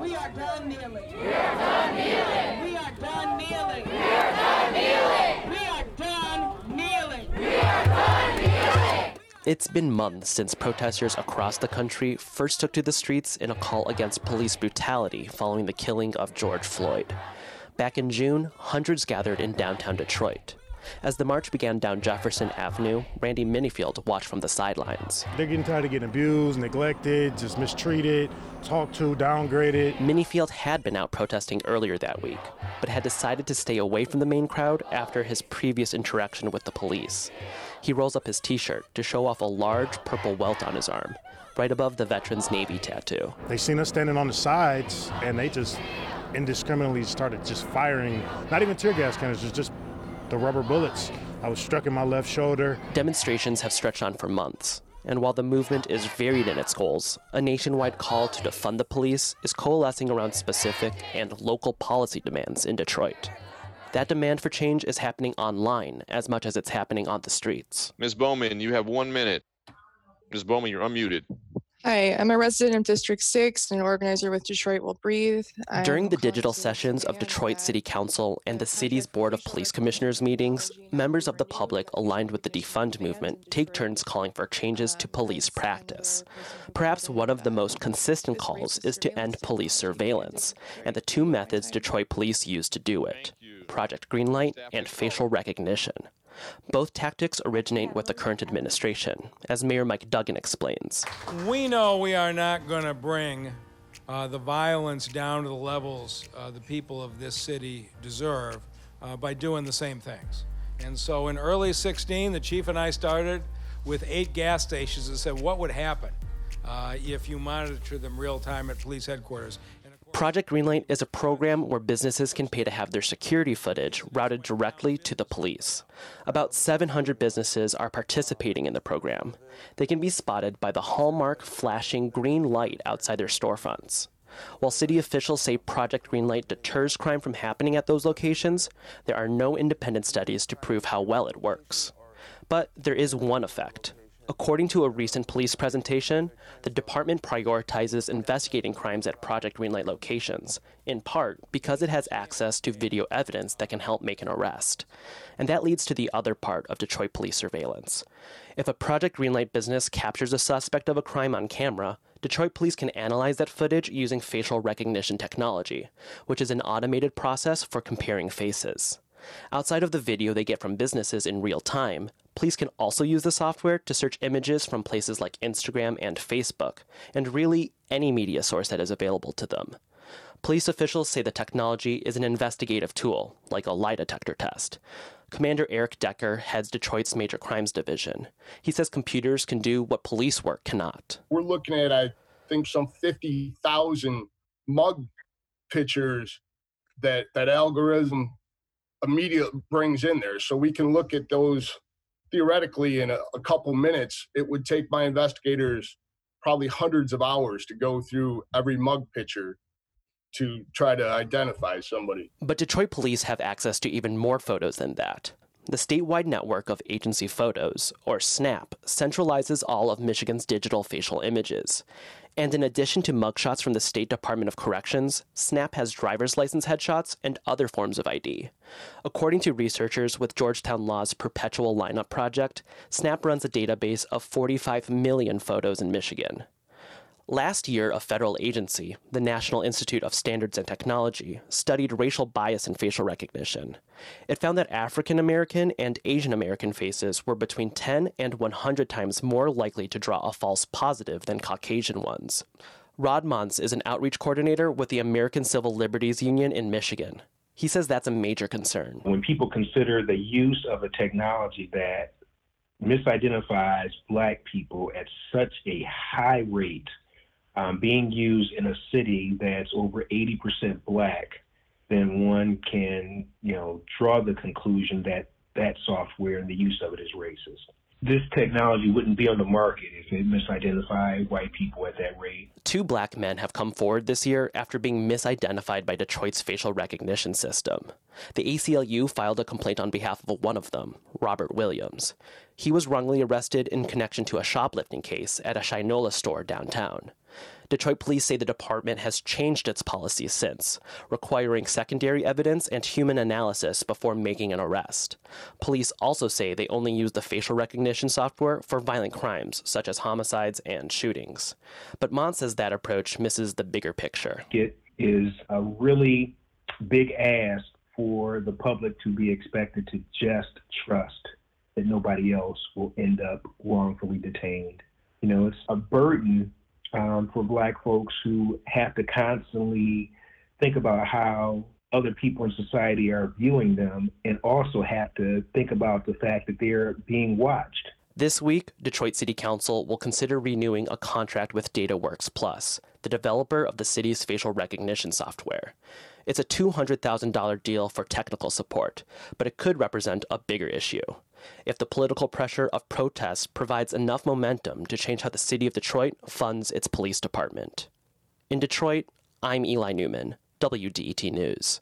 We are done kneeling. We are done kneeling. We are done kneeling. We are done kneeling. We are done kneeling. We are done kneeling. It's been months since protesters across the country first took to the streets in a call against police brutality following the killing of George Floyd. Back in June, hundreds gathered in downtown Detroit. As the march began down Jefferson Avenue, Randy Minifield watched from the sidelines. They're getting tired of getting abused, neglected, just mistreated, talked to, downgraded. Minifield had been out protesting earlier that week, but had decided to stay away from the main crowd after his previous interaction with the police. He rolls up his t shirt to show off a large purple welt on his arm, right above the veteran's Navy tattoo. They seen us standing on the sides and they just indiscriminately started just firing, not even tear gas cannons, just, just the rubber bullets. I was struck in my left shoulder. Demonstrations have stretched on for months, and while the movement is varied in its goals, a nationwide call to defund the police is coalescing around specific and local policy demands in Detroit. That demand for change is happening online as much as it's happening on the streets. Ms. Bowman, you have one minute. Ms. Bowman, you're unmuted. Hi, I'm a resident of District 6 and an organizer with Detroit Will Breathe. I'm During the digital sessions of Detroit City Council and the city's Board of Police Commissioners meetings, members of the public aligned with the defund movement take turns calling for changes to police practice. Perhaps one of the most consistent calls is to end police surveillance, and the two methods Detroit police use to do it Project Greenlight and facial recognition. Both tactics originate with the current administration, as Mayor Mike Duggan explains. We know we are not going to bring uh, the violence down to the levels uh, the people of this city deserve uh, by doing the same things. And so in early 16, the chief and I started with eight gas stations and said, what would happen uh, if you monitor them real time at police headquarters? Project Greenlight is a program where businesses can pay to have their security footage routed directly to the police. About 700 businesses are participating in the program. They can be spotted by the hallmark flashing green light outside their storefronts. While city officials say Project Greenlight deters crime from happening at those locations, there are no independent studies to prove how well it works. But there is one effect. According to a recent police presentation, the department prioritizes investigating crimes at Project Greenlight locations, in part because it has access to video evidence that can help make an arrest. And that leads to the other part of Detroit police surveillance. If a Project Greenlight business captures a suspect of a crime on camera, Detroit police can analyze that footage using facial recognition technology, which is an automated process for comparing faces. Outside of the video they get from businesses in real time, police can also use the software to search images from places like Instagram and Facebook, and really any media source that is available to them. Police officials say the technology is an investigative tool, like a lie detector test. Commander Eric Decker heads Detroit's Major Crimes Division. He says computers can do what police work cannot. we're looking at I think some fifty thousand mug pictures that that algorithm immediately brings in there, so we can look at those theoretically in a, a couple minutes. It would take my investigators probably hundreds of hours to go through every mug picture to try to identify somebody. But Detroit police have access to even more photos than that. The statewide network of agency photos, or SNAP, centralizes all of Michigan's digital facial images. And in addition to mugshots from the State Department of Corrections, SNAP has driver's license headshots and other forms of ID. According to researchers with Georgetown Law's Perpetual Lineup Project, SNAP runs a database of 45 million photos in Michigan. Last year, a federal agency, the National Institute of Standards and Technology, studied racial bias in facial recognition. It found that African American and Asian American faces were between 10 and 100 times more likely to draw a false positive than Caucasian ones. Rodd Monts is an outreach coordinator with the American Civil Liberties Union in Michigan. He says that's a major concern. when people consider the use of a technology that misidentifies black people at such a high rate um, being used in a city that's over 80% black, then one can, you know, draw the conclusion that that software and the use of it is racist. This technology wouldn't be on the market if it misidentified white people at that rate. Two black men have come forward this year after being misidentified by Detroit's facial recognition system. The ACLU filed a complaint on behalf of one of them, Robert Williams. He was wrongly arrested in connection to a shoplifting case at a Shinola store downtown. Detroit police say the department has changed its policies since, requiring secondary evidence and human analysis before making an arrest. Police also say they only use the facial recognition software for violent crimes, such as homicides and shootings. But Mont says that approach misses the bigger picture. It is a really big ask for the public to be expected to just trust that nobody else will end up wrongfully detained. You know, it's a burden um, for Black folks who have to constantly think about how other people in society are viewing them and also have to think about the fact that they're being watched. This week, Detroit City Council will consider renewing a contract with DataWorks Plus, the developer of the city's facial recognition software. It's a $200,000 deal for technical support, but it could represent a bigger issue. If the political pressure of protests provides enough momentum to change how the city of Detroit funds its police department. In Detroit, I'm Eli Newman, WDET News.